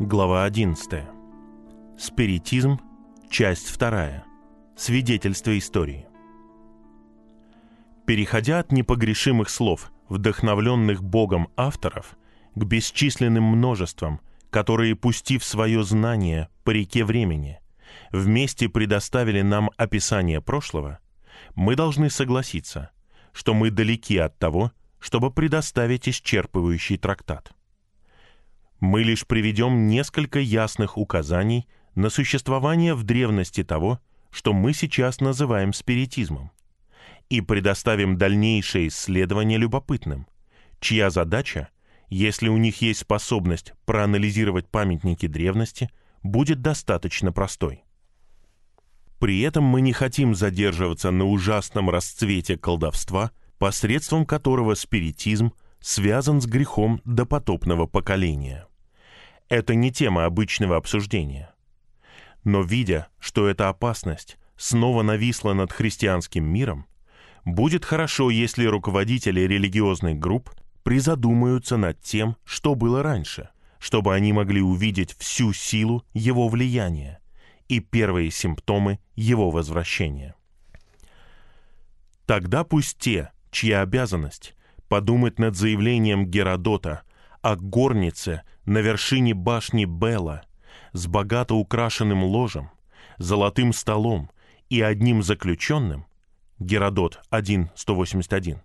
Глава 11. Спиритизм. Часть 2. Свидетельство истории. Переходя от непогрешимых слов, вдохновленных Богом авторов, к бесчисленным множествам, которые, пустив свое знание по реке времени, вместе предоставили нам описание прошлого, мы должны согласиться, что мы далеки от того, чтобы предоставить исчерпывающий трактат – мы лишь приведем несколько ясных указаний на существование в древности того, что мы сейчас называем спиритизмом, и предоставим дальнейшее исследование любопытным, чья задача, если у них есть способность проанализировать памятники древности, будет достаточно простой. При этом мы не хотим задерживаться на ужасном расцвете колдовства, посредством которого спиритизм связан с грехом допотопного поколения. Это не тема обычного обсуждения. Но видя, что эта опасность снова нависла над христианским миром, будет хорошо, если руководители религиозных групп призадумаются над тем, что было раньше, чтобы они могли увидеть всю силу его влияния и первые симптомы его возвращения. Тогда пусть те, чья обязанность подумать над заявлением Геродота о горнице на вершине башни Бела с богато украшенным ложем, золотым столом и одним заключенным, Геродот 1.181,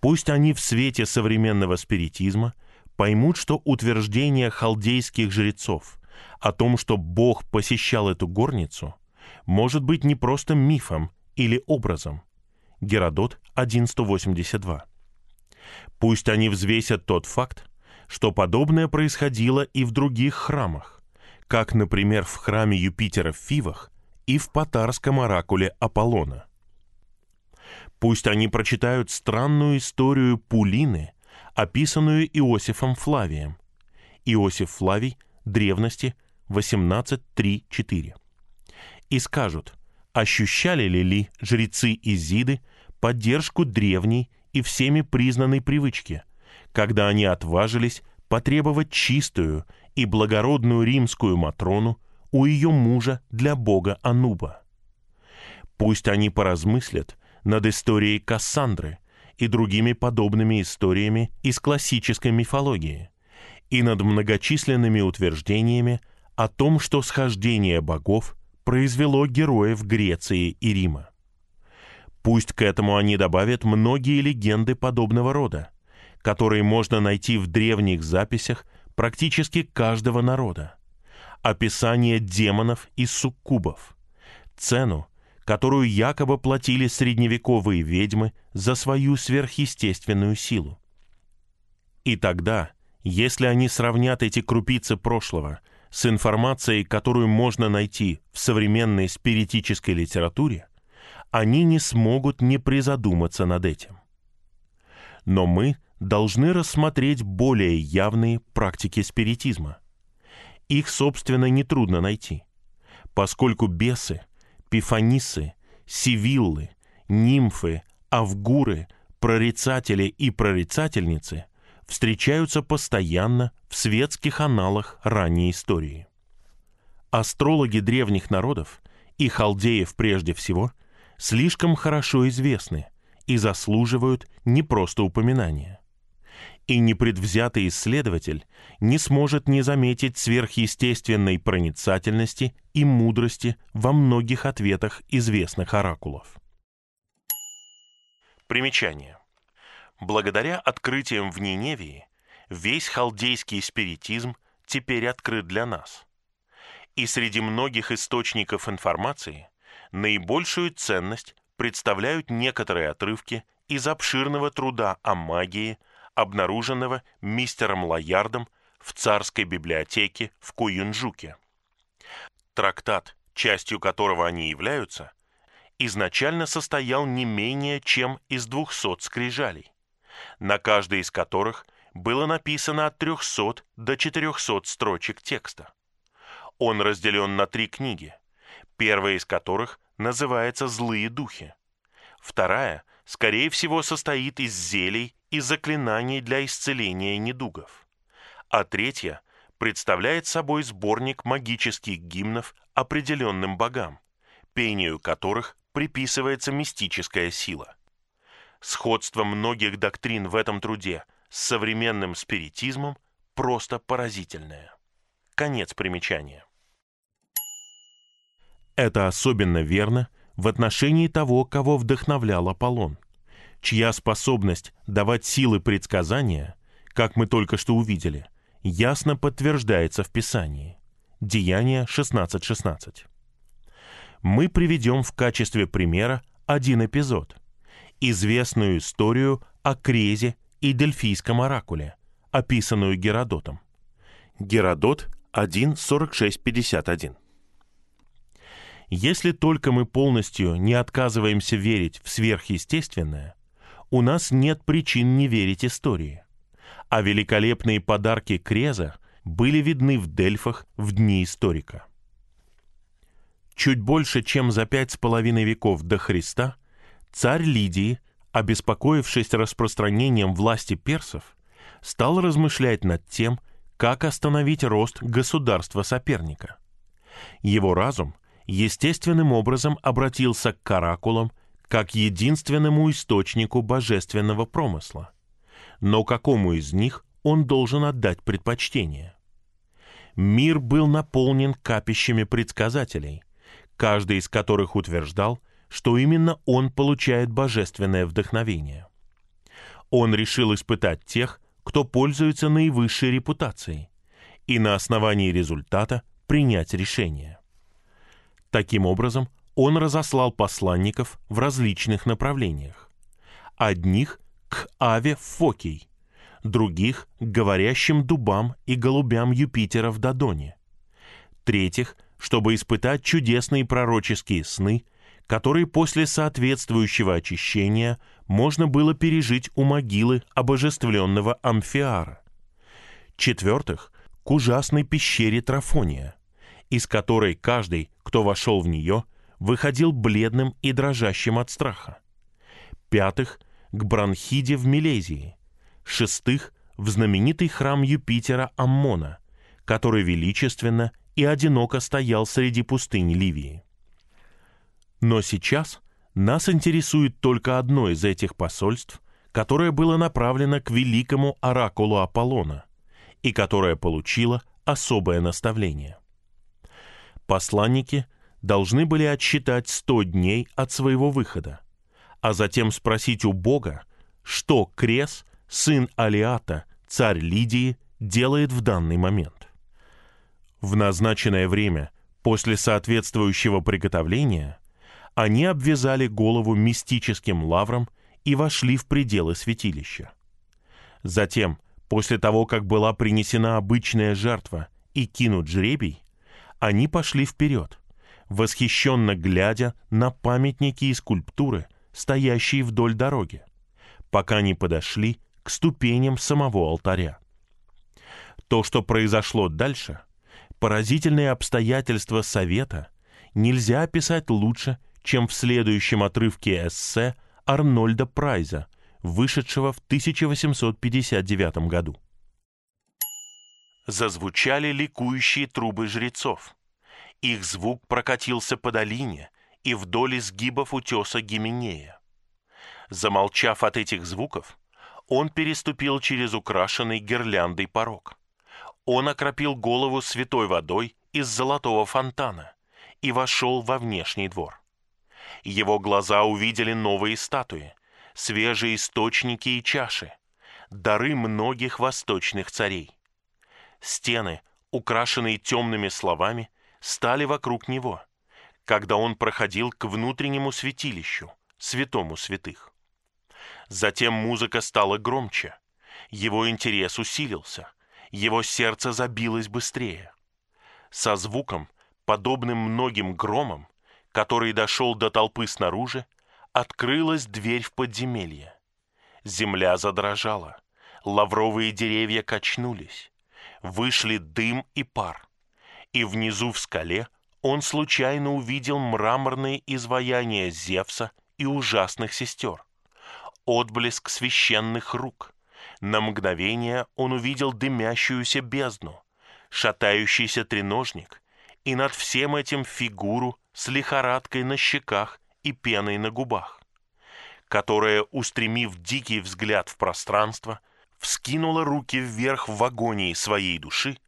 пусть они в свете современного спиритизма поймут, что утверждение халдейских жрецов о том, что Бог посещал эту горницу, может быть не просто мифом или образом. Геродот 1.182. Пусть они взвесят тот факт, что подобное происходило и в других храмах, как, например, в храме Юпитера в Фивах и в Патарском оракуле Аполлона. Пусть они прочитают странную историю Пулины, описанную Иосифом Флавием. Иосиф Флавий, древности 18.3.4. И скажут, ощущали ли ли жрецы Изиды поддержку древней и всеми признанной привычки – когда они отважились потребовать чистую и благородную римскую Матрону у ее мужа для бога Ануба. Пусть они поразмыслят над историей Кассандры и другими подобными историями из классической мифологии и над многочисленными утверждениями о том, что схождение богов произвело героев Греции и Рима. Пусть к этому они добавят многие легенды подобного рода, которые можно найти в древних записях практически каждого народа. Описание демонов и суккубов. Цену, которую якобы платили средневековые ведьмы за свою сверхъестественную силу. И тогда, если они сравнят эти крупицы прошлого с информацией, которую можно найти в современной спиритической литературе, они не смогут не призадуматься над этим. Но мы должны рассмотреть более явные практики спиритизма. Их, собственно, нетрудно найти, поскольку бесы, пифанисы, сивиллы, нимфы, авгуры, прорицатели и прорицательницы встречаются постоянно в светских аналах ранней истории. Астрологи древних народов, и халдеев прежде всего, слишком хорошо известны и заслуживают не просто упоминания и непредвзятый исследователь не сможет не заметить сверхъестественной проницательности и мудрости во многих ответах известных оракулов. Примечание. Благодаря открытиям в Ниневии весь халдейский спиритизм теперь открыт для нас. И среди многих источников информации наибольшую ценность представляют некоторые отрывки из обширного труда о магии – обнаруженного мистером Лоярдом в царской библиотеке в Куюнджуке. Трактат, частью которого они являются, изначально состоял не менее чем из 200 скрижалей, на каждой из которых было написано от 300 до 400 строчек текста. Он разделен на три книги, первая из которых называется «Злые духи», вторая, скорее всего, состоит из зелий и заклинаний для исцеления недугов, а третья представляет собой сборник магических гимнов определенным богам, пению которых приписывается мистическая сила. Сходство многих доктрин в этом труде с современным спиритизмом просто поразительное. Конец примечания. Это особенно верно в отношении того, кого вдохновлял Аполлон, чья способность давать силы предсказания, как мы только что увидели, ясно подтверждается в Писании. Деяние 16.16. 16. Мы приведем в качестве примера один эпизод, известную историю о Крезе и Дельфийском оракуле, описанную Геродотом. Геродот 1.46.51. Если только мы полностью не отказываемся верить в сверхъестественное, у нас нет причин не верить истории. А великолепные подарки Креза были видны в Дельфах в дни историка. Чуть больше, чем за пять с половиной веков до Христа, царь Лидии, обеспокоившись распространением власти персов, стал размышлять над тем, как остановить рост государства-соперника. Его разум естественным образом обратился к каракулам как единственному источнику божественного промысла. Но какому из них он должен отдать предпочтение? Мир был наполнен капищами предсказателей, каждый из которых утверждал, что именно он получает божественное вдохновение. Он решил испытать тех, кто пользуется наивысшей репутацией, и на основании результата принять решение. Таким образом, он разослал посланников в различных направлениях. Одних к Аве Фокий, других к говорящим дубам и голубям Юпитера в Дадоне, третьих, чтобы испытать чудесные пророческие сны, которые после соответствующего очищения можно было пережить у могилы обожествленного Амфиара, четвертых, к ужасной пещере Трафония – из которой каждый, кто вошел в нее, выходил бледным и дрожащим от страха. Пятых — к Бронхиде в Милезии. Шестых — в знаменитый храм Юпитера Аммона, который величественно и одиноко стоял среди пустынь Ливии. Но сейчас нас интересует только одно из этих посольств, которое было направлено к великому оракулу Аполлона и которое получило особое наставление посланники должны были отсчитать сто дней от своего выхода, а затем спросить у Бога, что Крес, сын Алиата, царь Лидии, делает в данный момент. В назначенное время, после соответствующего приготовления, они обвязали голову мистическим лавром и вошли в пределы святилища. Затем, после того, как была принесена обычная жертва и кинут жребий, они пошли вперед, восхищенно глядя на памятники и скульптуры, стоящие вдоль дороги, пока не подошли к ступеням самого алтаря. То, что произошло дальше, поразительные обстоятельства Совета, нельзя описать лучше, чем в следующем отрывке эссе Арнольда Прайза, вышедшего в 1859 году зазвучали ликующие трубы жрецов. Их звук прокатился по долине и вдоль изгибов утеса Гименея. Замолчав от этих звуков, он переступил через украшенный гирляндой порог. Он окропил голову святой водой из золотого фонтана и вошел во внешний двор. Его глаза увидели новые статуи, свежие источники и чаши, дары многих восточных царей. Стены, украшенные темными словами, стали вокруг него, когда он проходил к внутреннему святилищу, святому святых. Затем музыка стала громче, его интерес усилился, его сердце забилось быстрее. Со звуком, подобным многим громам, который дошел до толпы снаружи, открылась дверь в подземелье. Земля задрожала, лавровые деревья качнулись, вышли дым и пар. И внизу в скале он случайно увидел мраморные изваяния Зевса и ужасных сестер. Отблеск священных рук. На мгновение он увидел дымящуюся бездну, шатающийся треножник, и над всем этим фигуру с лихорадкой на щеках и пеной на губах, которая, устремив дикий взгляд в пространство, вскинула руки вверх в агонии своей души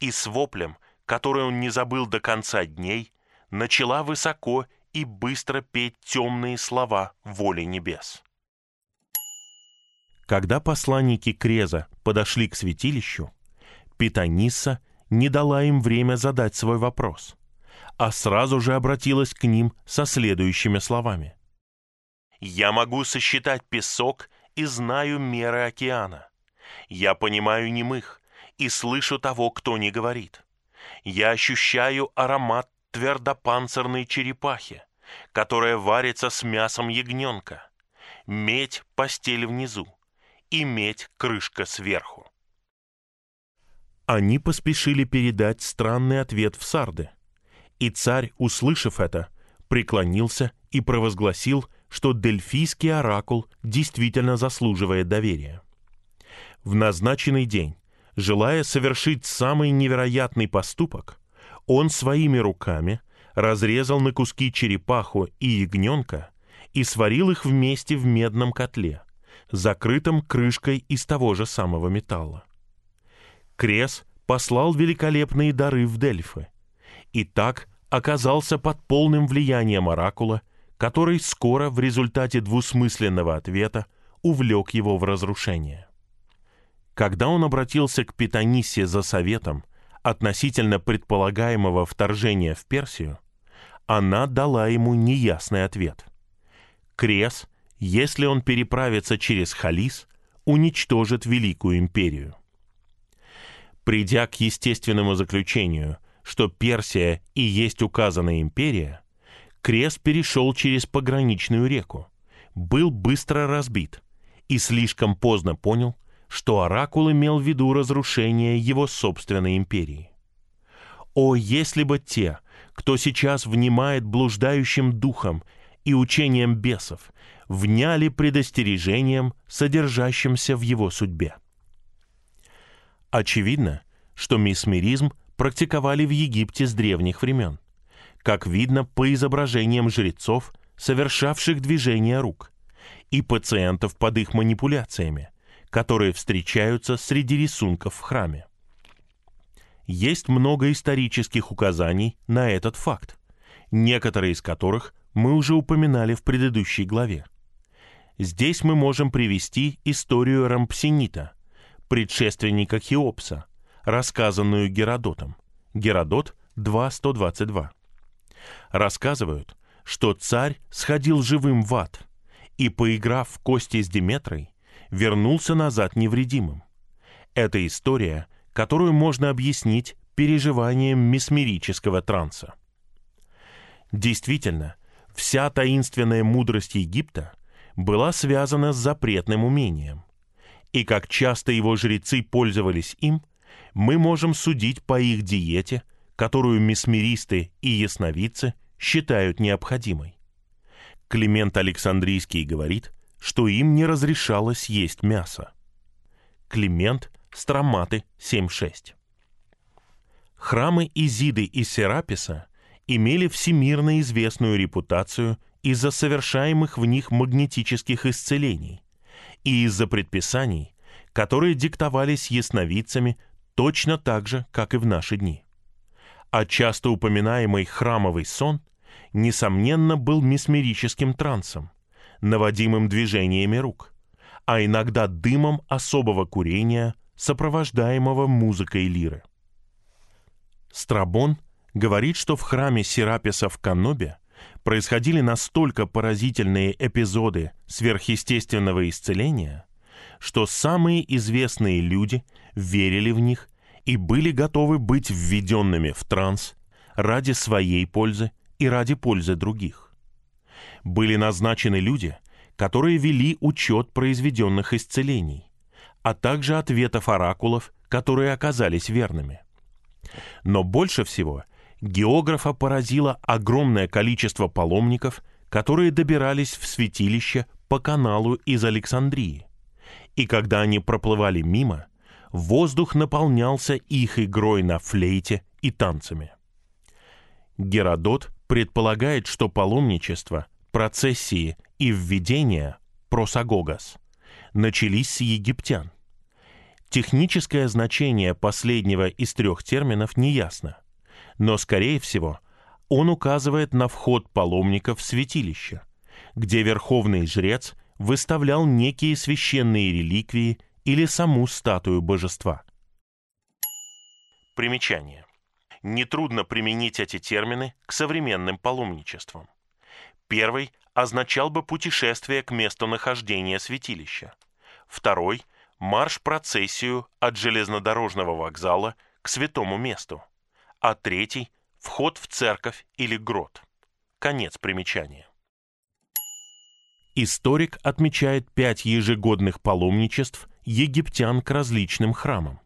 и с воплем, который он не забыл до конца дней, начала высоко и быстро петь темные слова воли небес. Когда посланники Креза подошли к святилищу, Питанисса не дала им время задать свой вопрос, а сразу же обратилась к ним со следующими словами. «Я могу сосчитать песок и знаю меры океана. Я понимаю немых и слышу того, кто не говорит. Я ощущаю аромат твердопанцирной черепахи, которая варится с мясом ягненка. Медь — постель внизу, и медь — крышка сверху. Они поспешили передать странный ответ в Сарды. И царь, услышав это, преклонился и провозгласил, что Дельфийский оракул действительно заслуживает доверия. В назначенный день, желая совершить самый невероятный поступок, он своими руками разрезал на куски черепаху и ягненка и сварил их вместе в медном котле, закрытом крышкой из того же самого металла. Крес послал великолепные дары в Дельфы, и так оказался под полным влиянием оракула, который скоро в результате двусмысленного ответа увлек его в разрушение. Когда он обратился к Питанисе за советом относительно предполагаемого вторжения в Персию, она дала ему неясный ответ. Крес, если он переправится через Халис, уничтожит Великую империю. Придя к естественному заключению, что Персия и есть указанная империя, Крес перешел через пограничную реку, был быстро разбит и слишком поздно понял, что Оракул имел в виду разрушение его собственной империи. О, если бы те, кто сейчас внимает блуждающим духом и учением бесов, вняли предостережением, содержащимся в его судьбе. Очевидно, что месмеризм практиковали в Египте с древних времен, как видно по изображениям жрецов, совершавших движения рук, и пациентов под их манипуляциями, которые встречаются среди рисунков в храме. Есть много исторических указаний на этот факт, некоторые из которых мы уже упоминали в предыдущей главе. Здесь мы можем привести историю Рампсинита, предшественника Хеопса, рассказанную Геродотом. Геродот 2.122. Рассказывают, что царь сходил живым в ад и, поиграв в кости с Диметрой, вернулся назад невредимым. Эта история – которую можно объяснить переживанием месмерического транса. Действительно, вся таинственная мудрость Египта была связана с запретным умением. И как часто его жрецы пользовались им, мы можем судить по их диете, которую месмеристы и ясновидцы считают необходимой. Климент Александрийский говорит, что им не разрешалось есть мясо. Климент Строматы 7.6. Храмы Изиды и Сераписа имели всемирно известную репутацию из-за совершаемых в них магнетических исцелений и из-за предписаний, которые диктовались ясновидцами точно так же, как и в наши дни. А часто упоминаемый храмовый сон, несомненно, был месмерическим трансом, наводимым движениями рук, а иногда дымом особого курения сопровождаемого музыкой лиры. Страбон говорит, что в храме Сераписа в Канобе происходили настолько поразительные эпизоды сверхъестественного исцеления, что самые известные люди верили в них и были готовы быть введенными в транс ради своей пользы и ради пользы других. Были назначены люди, которые вели учет произведенных исцелений, а также ответов оракулов, которые оказались верными. Но больше всего географа поразило огромное количество паломников, которые добирались в святилище по каналу из Александрии. И когда они проплывали мимо, воздух наполнялся их игрой на флейте и танцами. Геродот предполагает, что паломничество, процессии и введения просагогас начались с египтян. Техническое значение последнего из трех терминов неясно, но, скорее всего, он указывает на вход паломников в святилище, где верховный жрец выставлял некие священные реликвии или саму статую божества. Примечание. Нетрудно применить эти термины к современным паломничествам. Первый означал бы путешествие к месту нахождения святилища. Второй – марш-процессию от железнодорожного вокзала к святому месту. А третий – вход в церковь или грот. Конец примечания. Историк отмечает пять ежегодных паломничеств египтян к различным храмам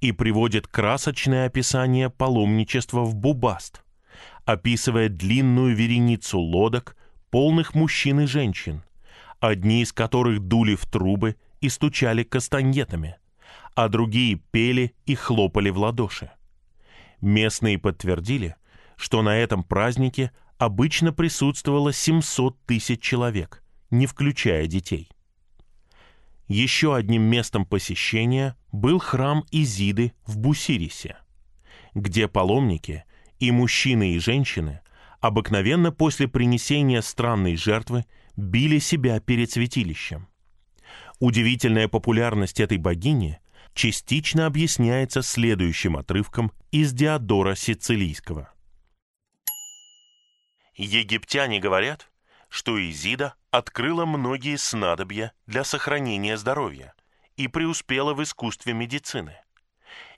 и приводит красочное описание паломничества в Бубаст, описывая длинную вереницу лодок, полных мужчин и женщин, одни из которых дули в трубы и стучали кастаньетами, а другие пели и хлопали в ладоши. Местные подтвердили, что на этом празднике обычно присутствовало 700 тысяч человек, не включая детей. Еще одним местом посещения был храм Изиды в Бусирисе, где паломники, и мужчины, и женщины, обыкновенно после принесения странной жертвы били себя перед святилищем. Удивительная популярность этой богини частично объясняется следующим отрывком из Диодора Сицилийского. Египтяне говорят, что Изида открыла многие снадобья для сохранения здоровья и преуспела в искусстве медицины.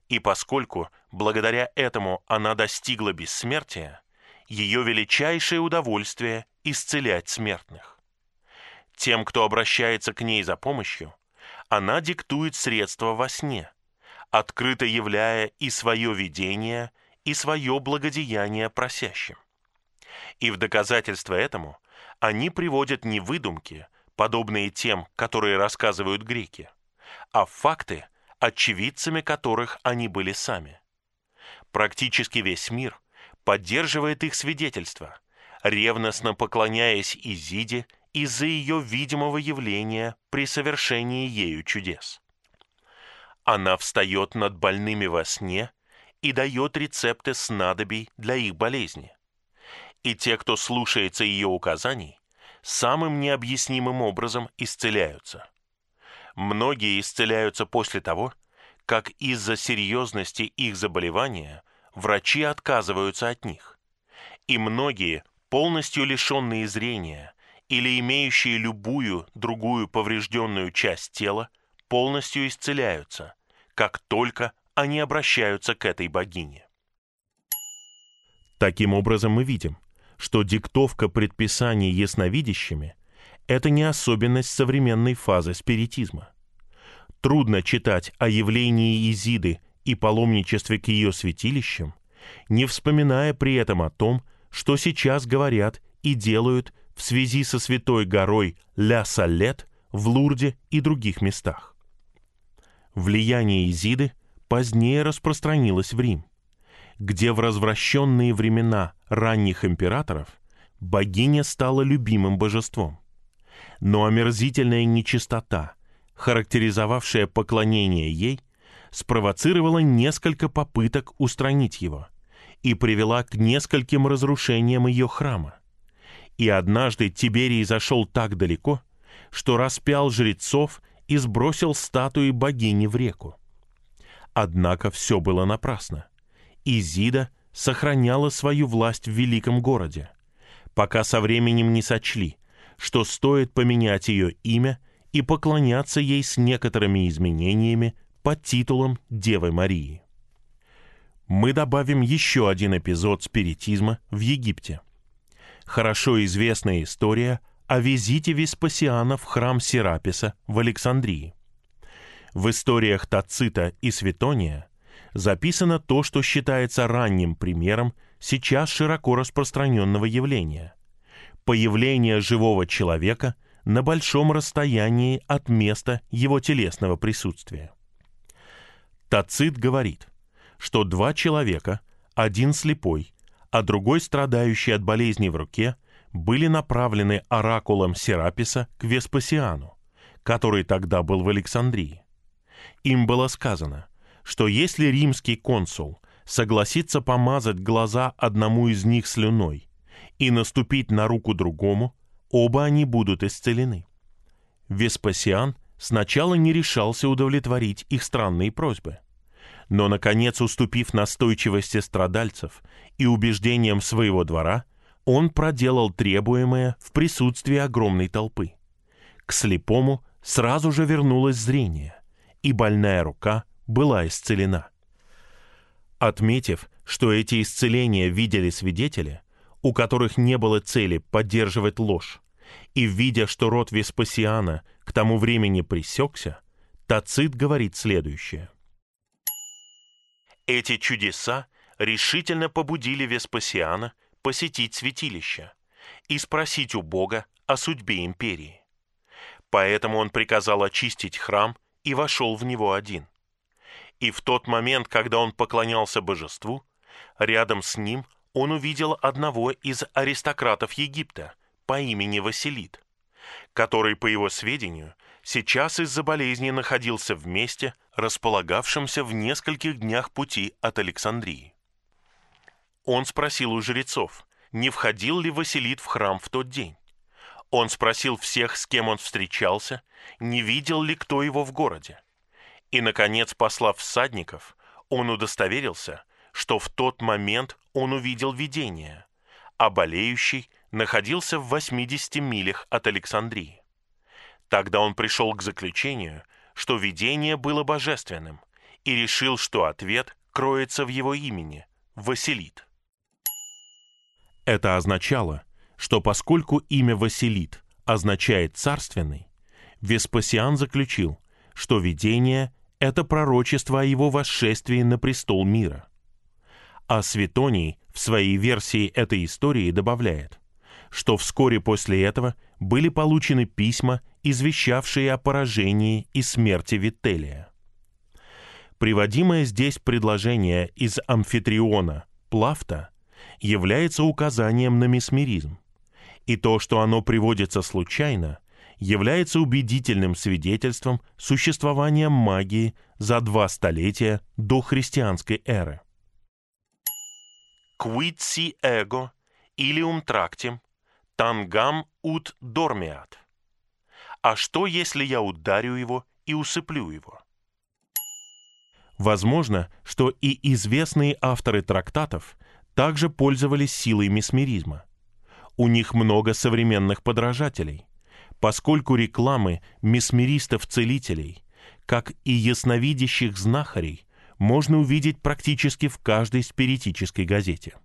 И поскольку благодаря этому она достигла бессмертия, ее величайшее удовольствие – исцелять смертных. Тем, кто обращается к ней за помощью, она диктует средства во сне, открыто являя и свое видение, и свое благодеяние просящим. И в доказательство этому они приводят не выдумки, подобные тем, которые рассказывают греки, а факты, очевидцами которых они были сами. Практически весь мир поддерживает их свидетельства, ревностно поклоняясь Изиде из-за ее видимого явления при совершении ею чудес. Она встает над больными во сне и дает рецепты снадобий для их болезни. И те, кто слушается ее указаний, самым необъяснимым образом исцеляются. Многие исцеляются после того, как из-за серьезности их заболевания врачи отказываются от них. И многие, полностью лишенные зрения, или имеющие любую другую поврежденную часть тела, полностью исцеляются, как только они обращаются к этой богине. Таким образом мы видим, что диктовка предписаний ясновидящими – это не особенность современной фазы спиритизма. Трудно читать о явлении Изиды и паломничестве к ее святилищам, не вспоминая при этом о том, что сейчас говорят и делают в связи со святой горой Ля-Салет в Лурде и других местах. Влияние Изиды позднее распространилось в Рим, где в развращенные времена ранних императоров богиня стала любимым божеством. Но омерзительная нечистота, характеризовавшая поклонение ей, спровоцировала несколько попыток устранить его и привела к нескольким разрушениям ее храма. И однажды Тиберий зашел так далеко, что распял жрецов и сбросил статуи богини в реку. Однако все было напрасно. Изида сохраняла свою власть в великом городе, пока со временем не сочли, что стоит поменять ее имя и поклоняться ей с некоторыми изменениями под титулом Девы Марии. Мы добавим еще один эпизод спиритизма в Египте – хорошо известная история о визите Веспасиана в храм Сераписа в Александрии. В историях Тацита и Светония записано то, что считается ранним примером сейчас широко распространенного явления – появление живого человека на большом расстоянии от места его телесного присутствия. Тацит говорит, что два человека, один слепой, а другой страдающий от болезни в руке, были направлены оракулом Сераписа к Веспасиану, который тогда был в Александрии. Им было сказано, что если римский консул согласится помазать глаза одному из них слюной и наступить на руку другому, оба они будут исцелены. Веспасиан сначала не решался удовлетворить их странные просьбы. Но, наконец, уступив настойчивости страдальцев и убеждениям своего двора, он проделал требуемое в присутствии огромной толпы. К слепому сразу же вернулось зрение, и больная рука была исцелена. Отметив, что эти исцеления видели свидетели, у которых не было цели поддерживать ложь, и видя, что род Веспасиана к тому времени пресекся, Тацит говорит следующее. Эти чудеса решительно побудили Веспасиана посетить святилище и спросить у Бога о судьбе империи. Поэтому он приказал очистить храм и вошел в него один. И в тот момент, когда он поклонялся божеству, рядом с ним он увидел одного из аристократов Египта по имени Василит, который, по его сведению, сейчас из-за болезни находился в месте, располагавшемся в нескольких днях пути от Александрии. Он спросил у жрецов, не входил ли Василит в храм в тот день. Он спросил всех, с кем он встречался, не видел ли кто его в городе. И, наконец, послав всадников, он удостоверился, что в тот момент он увидел видение, а болеющий находился в 80 милях от Александрии. Тогда он пришел к заключению, что видение было божественным, и решил, что ответ кроется в его имени – Василит. Это означало, что поскольку имя Василит означает «царственный», Веспасиан заключил, что видение – это пророчество о его восшествии на престол мира. А Светоний в своей версии этой истории добавляет, что вскоре после этого были получены письма, извещавшие о поражении и смерти Вителия. Приводимое здесь предложение из амфитриона Плафта является указанием на месмеризм, и то, что оно приводится случайно, является убедительным свидетельством существования магии за два столетия до христианской эры. «Quid si ego, ilium tractim, Тангам ут дормиат. А что, если я ударю его и усыплю его? Возможно, что и известные авторы трактатов также пользовались силой месмеризма. У них много современных подражателей, поскольку рекламы месмеристов-целителей, как и ясновидящих знахарей, можно увидеть практически в каждой спиритической газете –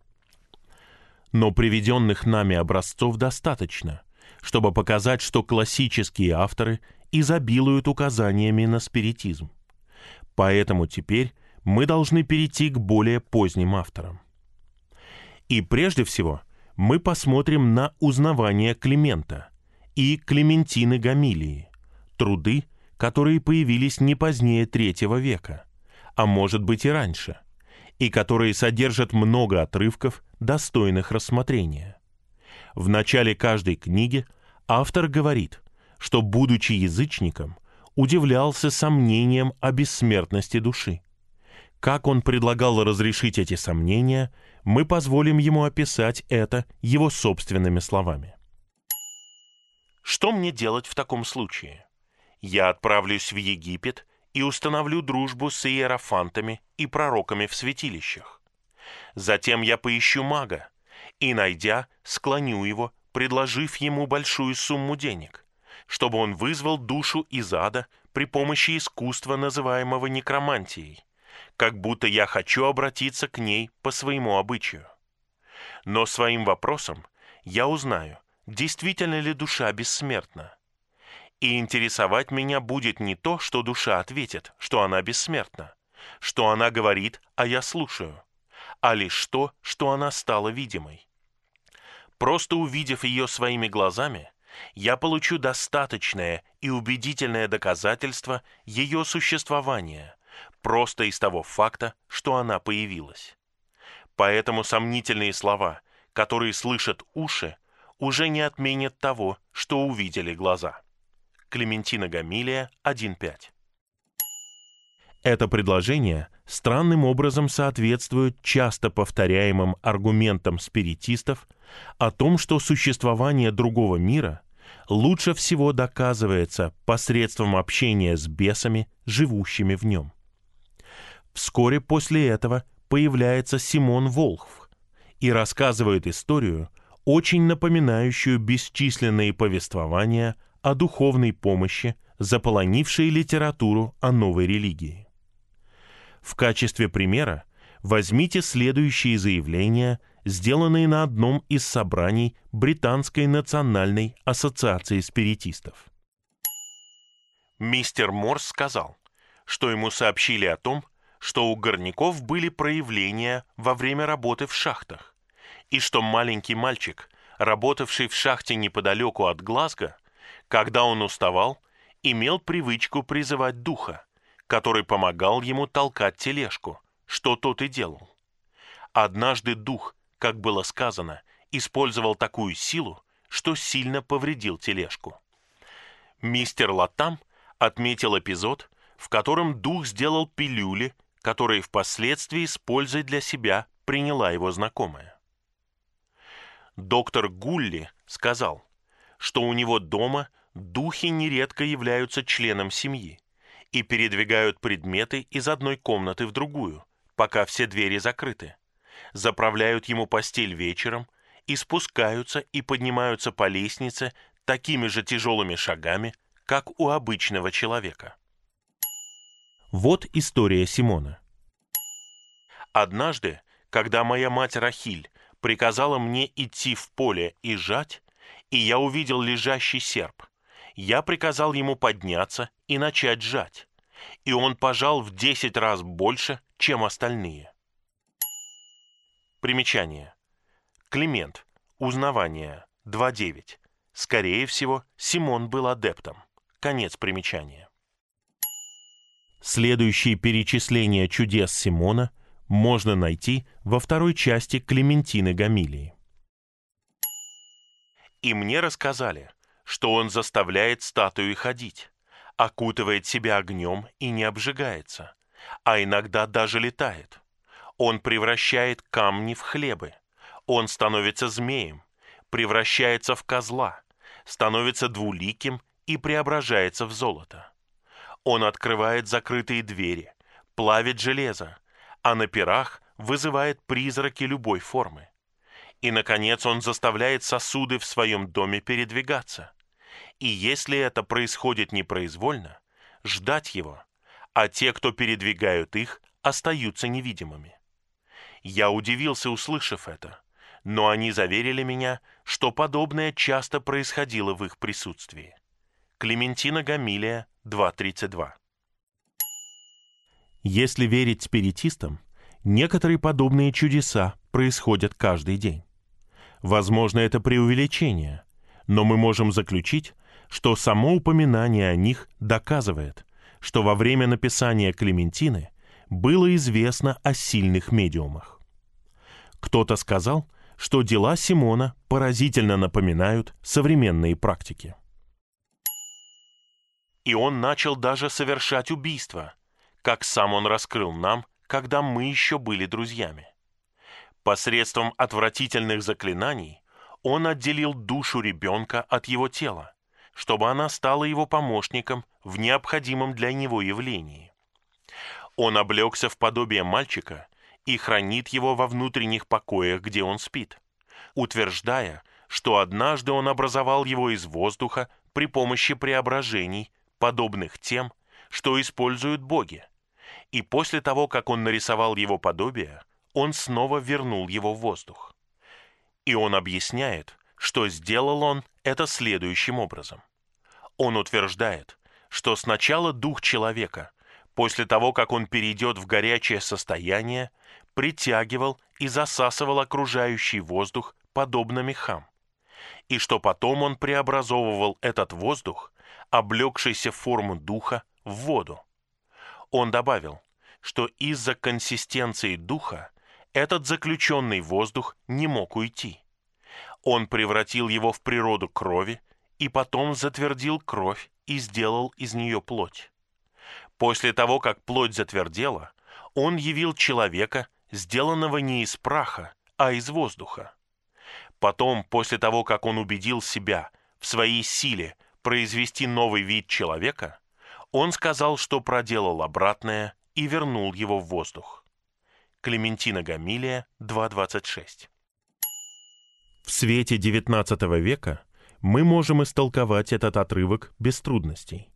но приведенных нами образцов достаточно, чтобы показать, что классические авторы изобилуют указаниями на спиритизм. Поэтому теперь мы должны перейти к более поздним авторам. И прежде всего мы посмотрим на узнавание Климента и Клементины Гамилии, труды, которые появились не позднее третьего века, а может быть и раньше, и которые содержат много отрывков, достойных рассмотрения. В начале каждой книги автор говорит, что, будучи язычником, удивлялся сомнениям о бессмертности души. Как он предлагал разрешить эти сомнения, мы позволим ему описать это его собственными словами. Что мне делать в таком случае? Я отправлюсь в Египет и установлю дружбу с иерофантами и пророками в святилищах. Затем я поищу мага и, найдя, склоню его, предложив ему большую сумму денег, чтобы он вызвал душу из ада при помощи искусства, называемого некромантией, как будто я хочу обратиться к ней по своему обычаю. Но своим вопросом я узнаю, действительно ли душа бессмертна. И интересовать меня будет не то, что душа ответит, что она бессмертна, что она говорит, а я слушаю, а лишь то, что она стала видимой. Просто увидев ее своими глазами, я получу достаточное и убедительное доказательство ее существования, просто из того факта, что она появилась. Поэтому сомнительные слова, которые слышат уши, уже не отменят того, что увидели глаза. Клементина Гамилия 1.5 Это предложение странным образом соответствует часто повторяемым аргументам спиритистов о том, что существование другого мира лучше всего доказывается посредством общения с бесами, живущими в нем. Вскоре после этого появляется Симон Волхв и рассказывает историю, очень напоминающую бесчисленные повествования о духовной помощи, заполонившей литературу о новой религии. В качестве примера возьмите следующие заявления, сделанные на одном из собраний Британской национальной ассоциации спиритистов. Мистер Морс сказал, что ему сообщили о том, что у горняков были проявления во время работы в шахтах, и что маленький мальчик, работавший в шахте неподалеку от Глазго, когда он уставал, имел привычку призывать духа, который помогал ему толкать тележку, что тот и делал. Однажды дух, как было сказано, использовал такую силу, что сильно повредил тележку. Мистер Латам отметил эпизод, в котором дух сделал пилюли которые впоследствии с пользой для себя приняла его знакомая. Доктор Гулли сказал, что у него дома духи нередко являются членом семьи и передвигают предметы из одной комнаты в другую, пока все двери закрыты, заправляют ему постель вечером и спускаются и поднимаются по лестнице такими же тяжелыми шагами, как у обычного человека. Вот история Симона. Однажды, когда моя мать Рахиль приказала мне идти в поле и жать, и я увидел лежащий серп, я приказал ему подняться и начать жать, и он пожал в десять раз больше, чем остальные. Примечание. Климент. Узнавание. 2.9. Скорее всего, Симон был адептом. Конец примечания. Следующие перечисления чудес Симона можно найти во второй части Клементины Гамилии. И мне рассказали, что он заставляет статуи ходить, окутывает себя огнем и не обжигается, а иногда даже летает. Он превращает камни в хлебы. Он становится змеем, превращается в козла, становится двуликим и преображается в золото. Он открывает закрытые двери, плавит железо, а на пирах вызывает призраки любой формы. И, наконец, он заставляет сосуды в своем доме передвигаться. И если это происходит непроизвольно, ждать его, а те, кто передвигают их, остаются невидимыми. Я удивился, услышав это, но они заверили меня, что подобное часто происходило в их присутствии. Клементина Гамилия, 2.32. Если верить спиритистам, некоторые подобные чудеса происходят каждый день. Возможно, это преувеличение, но мы можем заключить, что само упоминание о них доказывает, что во время написания Клементины было известно о сильных медиумах. Кто-то сказал, что дела Симона поразительно напоминают современные практики и он начал даже совершать убийства, как сам он раскрыл нам, когда мы еще были друзьями. Посредством отвратительных заклинаний он отделил душу ребенка от его тела, чтобы она стала его помощником в необходимом для него явлении. Он облегся в подобие мальчика и хранит его во внутренних покоях, где он спит, утверждая, что однажды он образовал его из воздуха при помощи преображений подобных тем, что используют боги. И после того, как он нарисовал его подобие, он снова вернул его в воздух. И он объясняет, что сделал он это следующим образом. Он утверждает, что сначала дух человека, после того, как он перейдет в горячее состояние, притягивал и засасывал окружающий воздух подобно мехам, и что потом он преобразовывал этот воздух облегшийся в форму духа, в воду. Он добавил, что из-за консистенции духа этот заключенный воздух не мог уйти. Он превратил его в природу крови и потом затвердил кровь и сделал из нее плоть. После того, как плоть затвердела, он явил человека, сделанного не из праха, а из воздуха. Потом, после того, как он убедил себя в своей силе произвести новый вид человека, он сказал, что проделал обратное и вернул его в воздух. Клементина Гамилия, 2.26 В свете XIX века мы можем истолковать этот отрывок без трудностей.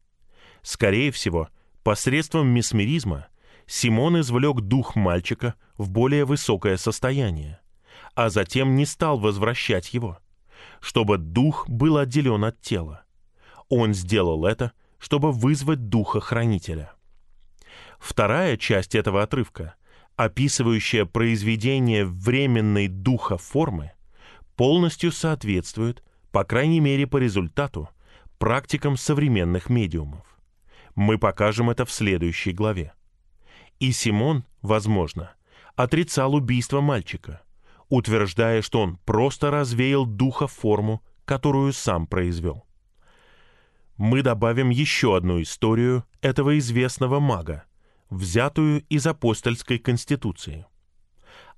Скорее всего, посредством месмеризма Симон извлек дух мальчика в более высокое состояние, а затем не стал возвращать его, чтобы дух был отделен от тела. Он сделал это, чтобы вызвать духа хранителя. Вторая часть этого отрывка, описывающая произведение временной духа формы, полностью соответствует, по крайней мере по результату, практикам современных медиумов. Мы покажем это в следующей главе. И Симон, возможно, отрицал убийство мальчика, утверждая, что он просто развеял духа форму, которую сам произвел. Мы добавим еще одну историю этого известного мага, взятую из апостольской конституции.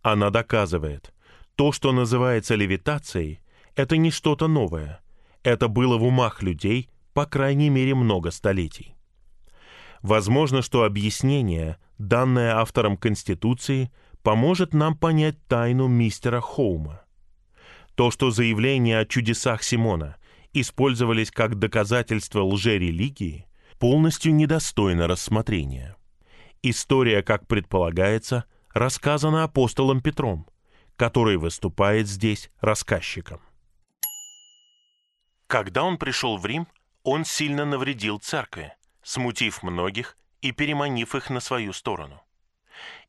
Она доказывает, то, что называется левитацией, это не что-то новое. Это было в умах людей, по крайней мере, много столетий. Возможно, что объяснение, данное автором Конституции, поможет нам понять тайну мистера Хоума. То, что заявления о чудесах Симона использовались как доказательство лжерелигии, полностью недостойно рассмотрения. История, как предполагается, рассказана апостолом Петром, который выступает здесь рассказчиком. Когда он пришел в Рим, он сильно навредил церкви, смутив многих и переманив их на свою сторону.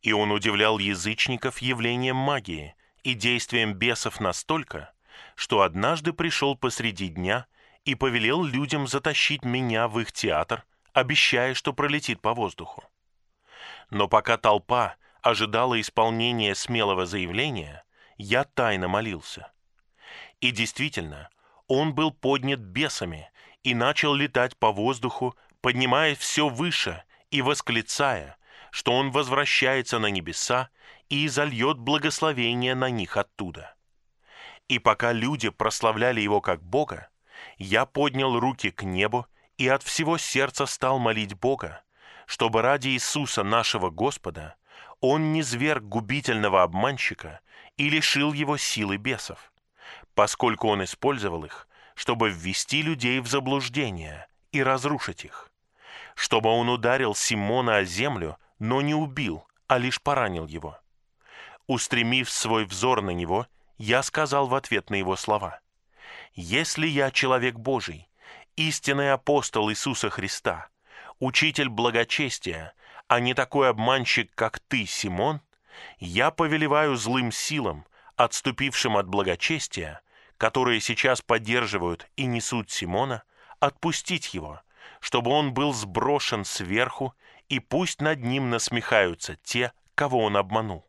И он удивлял язычников явлением магии и действием бесов настолько, что однажды пришел посреди дня и повелел людям затащить меня в их театр, обещая, что пролетит по воздуху. Но пока толпа ожидала исполнения смелого заявления, я тайно молился. И действительно, он был поднят бесами и начал летать по воздуху, поднимаясь все выше и восклицая, что он возвращается на небеса и изольет благословение на них оттуда. И пока люди прославляли его как Бога, я поднял руки к небу и от всего сердца стал молить Бога, чтобы ради Иисуса нашего Господа Он не зверг губительного обманщика и лишил его силы бесов, поскольку Он использовал их, чтобы ввести людей в заблуждение и разрушить их, чтобы Он ударил Симона о землю, но не убил, а лишь поранил его. Устремив свой взор на него, я сказал в ответ на его слова, «Если я человек Божий, истинный апостол Иисуса Христа, учитель благочестия, а не такой обманщик, как ты, Симон, я повелеваю злым силам, отступившим от благочестия, которые сейчас поддерживают и несут Симона, отпустить его, чтобы он был сброшен сверху, и пусть над ним насмехаются те, кого он обманул.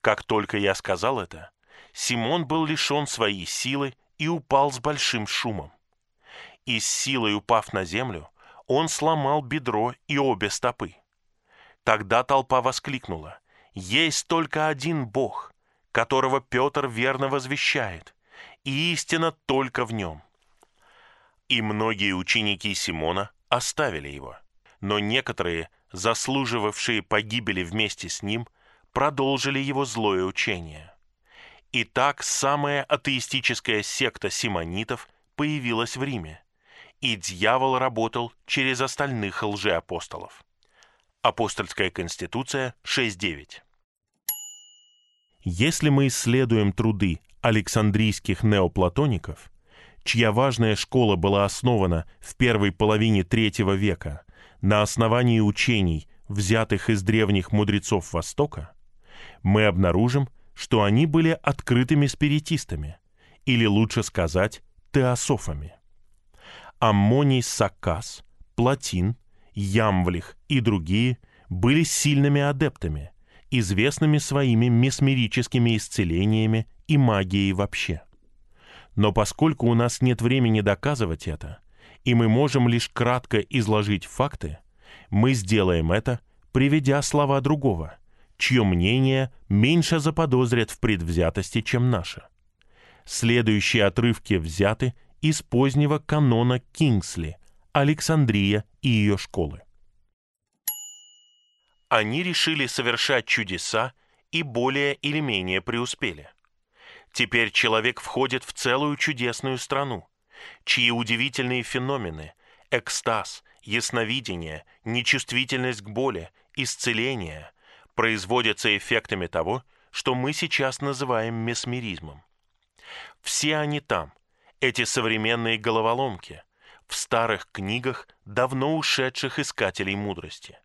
Как только я сказал это, Симон был лишен своей силы и упал с большим шумом. И с силой упав на землю, он сломал бедро и обе стопы. Тогда толпа воскликнула, «Есть только один Бог, которого Петр верно возвещает, и истина только в нем». И многие ученики Симона оставили его, но некоторые, заслуживавшие погибели вместе с ним, продолжили его злое учение. И так самая атеистическая секта симонитов появилась в Риме – и дьявол работал через остальных лжеапостолов. Апостольская конституция 6.9 Если мы исследуем труды александрийских неоплатоников, чья важная школа была основана в первой половине третьего века на основании учений, взятых из древних мудрецов Востока, мы обнаружим, что они были открытыми спиритистами, или лучше сказать, теософами. Аммоний Саккас, Платин, Ямвлих и другие были сильными адептами, известными своими месмерическими исцелениями и магией вообще. Но поскольку у нас нет времени доказывать это, и мы можем лишь кратко изложить факты, мы сделаем это, приведя слова другого, чье мнение меньше заподозрят в предвзятости, чем наше. Следующие отрывки взяты из позднего канона Кингсли, Александрия и ее школы. Они решили совершать чудеса и более или менее преуспели. Теперь человек входит в целую чудесную страну, чьи удивительные феномены – экстаз, ясновидение, нечувствительность к боли, исцеление – производятся эффектами того, что мы сейчас называем месмеризмом. Все они там, эти современные головоломки, в старых книгах давно ушедших искателей мудрости.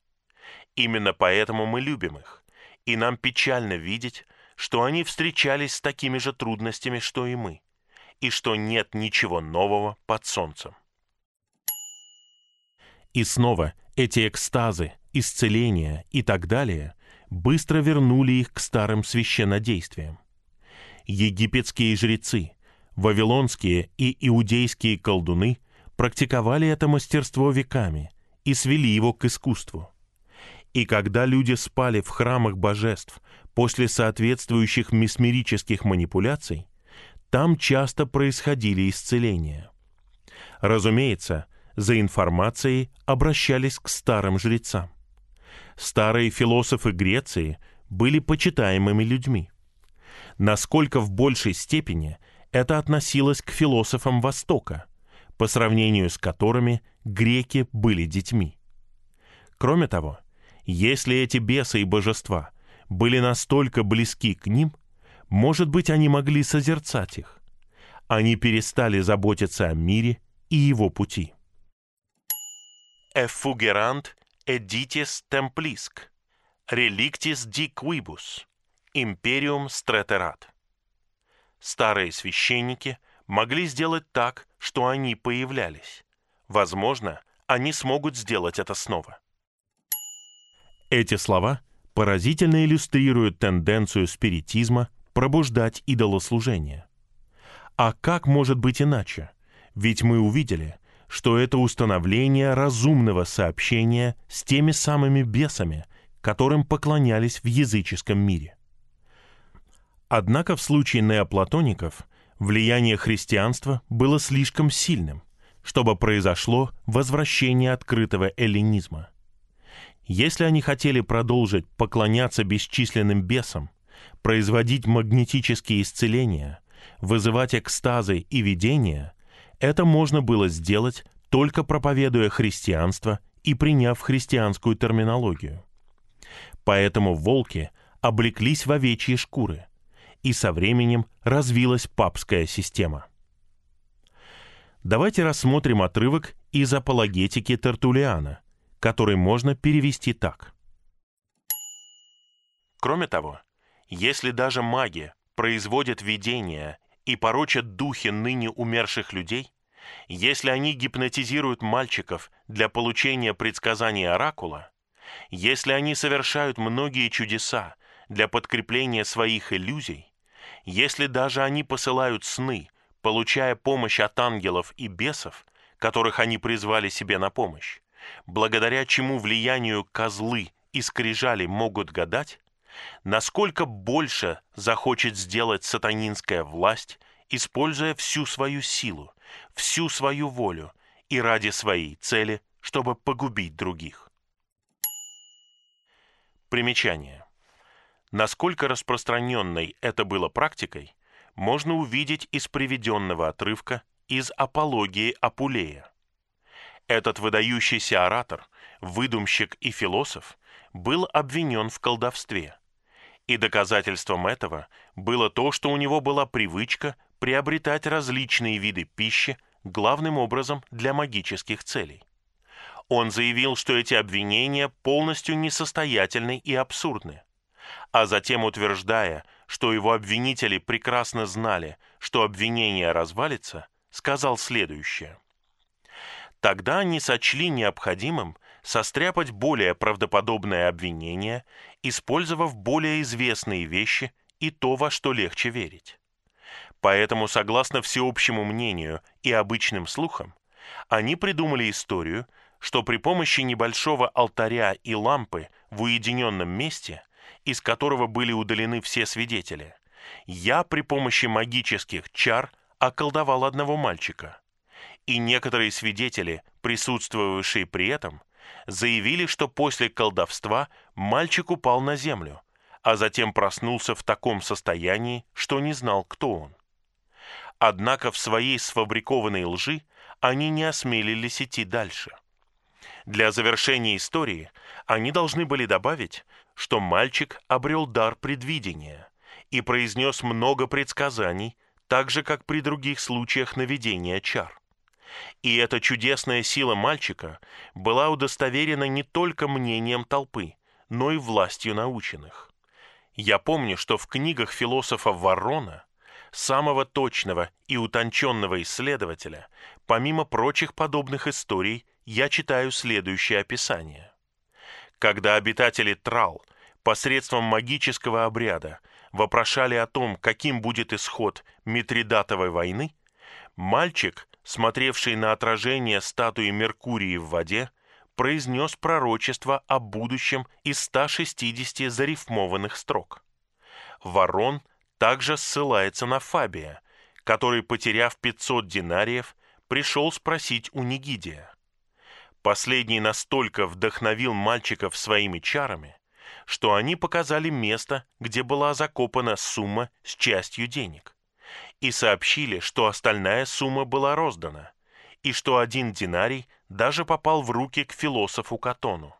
Именно поэтому мы любим их, и нам печально видеть, что они встречались с такими же трудностями, что и мы, и что нет ничего нового под солнцем. И снова эти экстазы, исцеления и так далее быстро вернули их к старым священнодействиям. Египетские жрецы, вавилонские и иудейские колдуны практиковали это мастерство веками и свели его к искусству. И когда люди спали в храмах божеств после соответствующих месмерических манипуляций, там часто происходили исцеления. Разумеется, за информацией обращались к старым жрецам. Старые философы Греции были почитаемыми людьми. Насколько в большей степени это относилось к философам Востока, по сравнению с которыми греки были детьми. Кроме того, если эти бесы и божества были настолько близки к ним, может быть, они могли созерцать их. Они перестали заботиться о мире и его пути. Effugerant editis templisc, relictis diquibus, imperium streterat. Старые священники могли сделать так, что они появлялись. Возможно, они смогут сделать это снова. Эти слова поразительно иллюстрируют тенденцию спиритизма пробуждать идолослужение. А как может быть иначе? Ведь мы увидели, что это установление разумного сообщения с теми самыми бесами, которым поклонялись в языческом мире. Однако в случае неоплатоников влияние христианства было слишком сильным, чтобы произошло возвращение открытого эллинизма. Если они хотели продолжить поклоняться бесчисленным бесам, производить магнетические исцеления, вызывать экстазы и видения, это можно было сделать только проповедуя христианство и приняв христианскую терминологию. Поэтому волки облеклись в овечьи шкуры, и со временем развилась папская система. Давайте рассмотрим отрывок из апологетики Тертулиана, который можно перевести так. Кроме того, если даже маги производят видения и порочат духи ныне умерших людей, если они гипнотизируют мальчиков для получения предсказаний оракула, если они совершают многие чудеса для подкрепления своих иллюзий, если даже они посылают сны, получая помощь от ангелов и бесов, которых они призвали себе на помощь, благодаря чему влиянию козлы и скрижали могут гадать, насколько больше захочет сделать сатанинская власть, используя всю свою силу, всю свою волю и ради своей цели, чтобы погубить других. Примечание. Насколько распространенной это было практикой, можно увидеть из приведенного отрывка из «Апологии Апулея». Этот выдающийся оратор, выдумщик и философ был обвинен в колдовстве. И доказательством этого было то, что у него была привычка приобретать различные виды пищи, главным образом для магических целей. Он заявил, что эти обвинения полностью несостоятельны и абсурдны а затем утверждая, что его обвинители прекрасно знали, что обвинение развалится, сказал следующее. Тогда они сочли необходимым состряпать более правдоподобное обвинение, использовав более известные вещи и то, во что легче верить. Поэтому, согласно всеобщему мнению и обычным слухам, они придумали историю, что при помощи небольшого алтаря и лампы в уединенном месте, из которого были удалены все свидетели, я при помощи магических чар околдовал одного мальчика. И некоторые свидетели, присутствовавшие при этом, заявили, что после колдовства мальчик упал на землю, а затем проснулся в таком состоянии, что не знал, кто он. Однако в своей сфабрикованной лжи они не осмелились идти дальше. Для завершения истории они должны были добавить, что мальчик обрел дар предвидения и произнес много предсказаний, так же, как при других случаях наведения чар. И эта чудесная сила мальчика была удостоверена не только мнением толпы, но и властью наученных. Я помню, что в книгах философа Варрона, самого точного и утонченного исследователя, помимо прочих подобных историй, я читаю следующее описание. Когда обитатели Трал посредством магического обряда вопрошали о том, каким будет исход Митридатовой войны, мальчик смотревший на отражение статуи Меркурии в воде, произнес пророчество о будущем из 160 зарифмованных строк. Ворон также ссылается на Фабия, который, потеряв 500 динариев, пришел спросить у Нигидия. Последний настолько вдохновил мальчиков своими чарами, что они показали место, где была закопана сумма с частью денег и сообщили, что остальная сумма была роздана, и что один динарий даже попал в руки к философу Катону.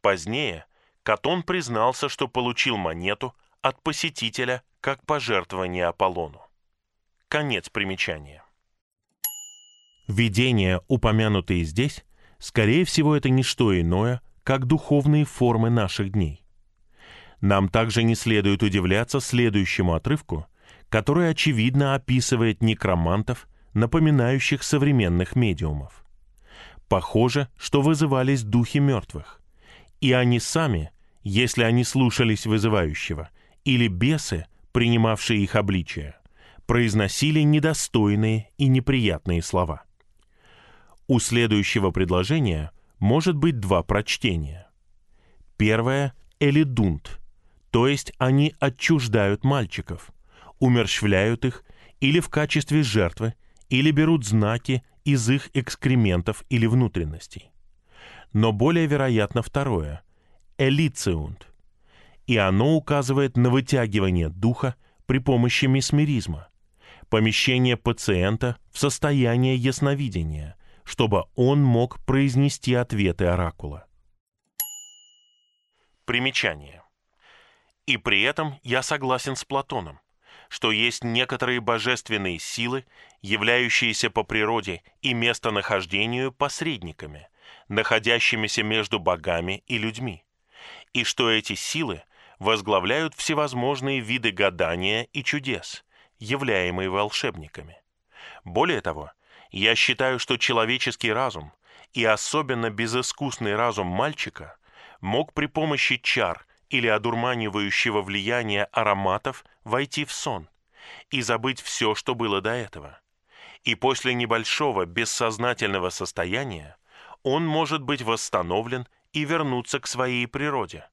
Позднее Катон признался, что получил монету от посетителя как пожертвование Аполлону. Конец примечания. Видения, упомянутые здесь, скорее всего, это не что иное, как духовные формы наших дней. Нам также не следует удивляться следующему отрывку, который очевидно описывает некромантов, напоминающих современных медиумов. Похоже, что вызывались духи мертвых. И они сами, если они слушались вызывающего, или бесы, принимавшие их обличие, произносили недостойные и неприятные слова. У следующего предложения может быть два прочтения. Первое – элидунт, то есть они отчуждают мальчиков, умерщвляют их или в качестве жертвы, или берут знаки из их экскрементов или внутренностей. Но более вероятно второе – элициунт, и оно указывает на вытягивание духа при помощи месмеризма, помещение пациента в состояние ясновидения, чтобы он мог произнести ответы оракула. Примечание. И при этом я согласен с Платоном что есть некоторые божественные силы, являющиеся по природе и местонахождению посредниками, находящимися между богами и людьми, и что эти силы возглавляют всевозможные виды гадания и чудес, являемые волшебниками. Более того, я считаю, что человеческий разум, и особенно безыскусный разум мальчика, мог при помощи чар – или одурманивающего влияния ароматов войти в сон и забыть все, что было до этого. И после небольшого бессознательного состояния он может быть восстановлен и вернуться к своей природе,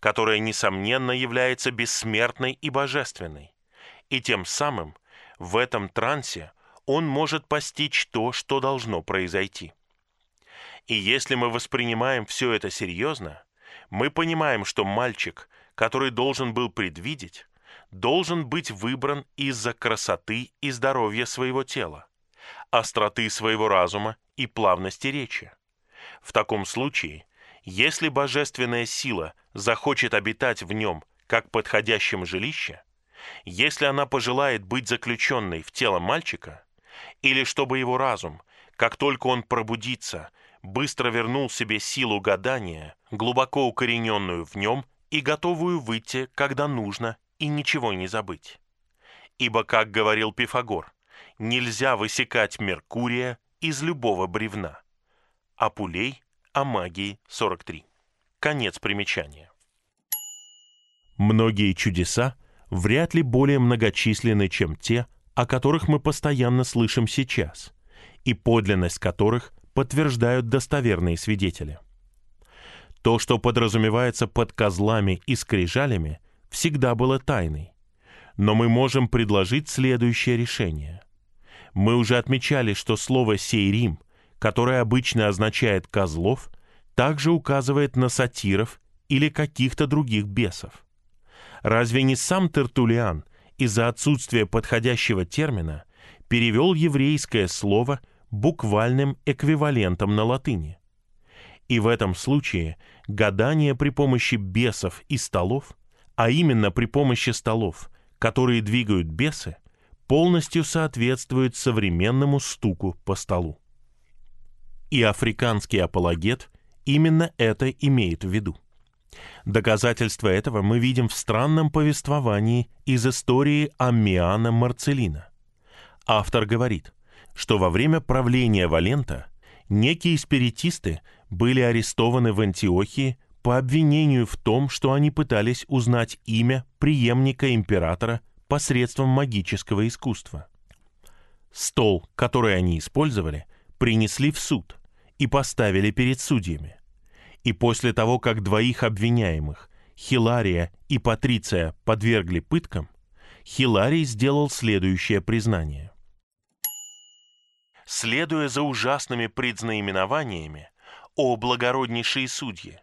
которая, несомненно, является бессмертной и божественной. И тем самым в этом трансе он может постичь то, что должно произойти. И если мы воспринимаем все это серьезно – мы понимаем, что мальчик, который должен был предвидеть, должен быть выбран из-за красоты и здоровья своего тела, остроты своего разума и плавности речи. В таком случае, если божественная сила захочет обитать в нем как подходящем жилище, если она пожелает быть заключенной в тело мальчика, или чтобы его разум, как только он пробудится, быстро вернул себе силу гадания, глубоко укорененную в нем и готовую выйти, когда нужно, и ничего не забыть. Ибо, как говорил Пифагор, нельзя высекать Меркурия из любого бревна. Апулей о магии 43. Конец примечания. Многие чудеса вряд ли более многочисленны, чем те, о которых мы постоянно слышим сейчас, и подлинность которых подтверждают достоверные свидетели. То, что подразумевается под козлами и скрижалями, всегда было тайной. Но мы можем предложить следующее решение. Мы уже отмечали, что слово «сейрим», которое обычно означает «козлов», также указывает на сатиров или каких-то других бесов. Разве не сам Тертулиан из-за отсутствия подходящего термина перевел еврейское слово буквальным эквивалентом на латыни? И в этом случае гадание при помощи бесов и столов, а именно при помощи столов, которые двигают бесы, полностью соответствует современному стуку по столу. И африканский апологет именно это имеет в виду. Доказательство этого мы видим в странном повествовании из истории Аммиана Марцелина. Автор говорит, что во время правления Валента некие спиритисты были арестованы в Антиохии по обвинению в том, что они пытались узнать имя преемника императора посредством магического искусства. Стол, который они использовали, принесли в суд и поставили перед судьями. И после того, как двоих обвиняемых, Хилария и Патриция, подвергли пыткам, Хиларий сделал следующее признание. «Следуя за ужасными предзнаименованиями, о благороднейшие судьи,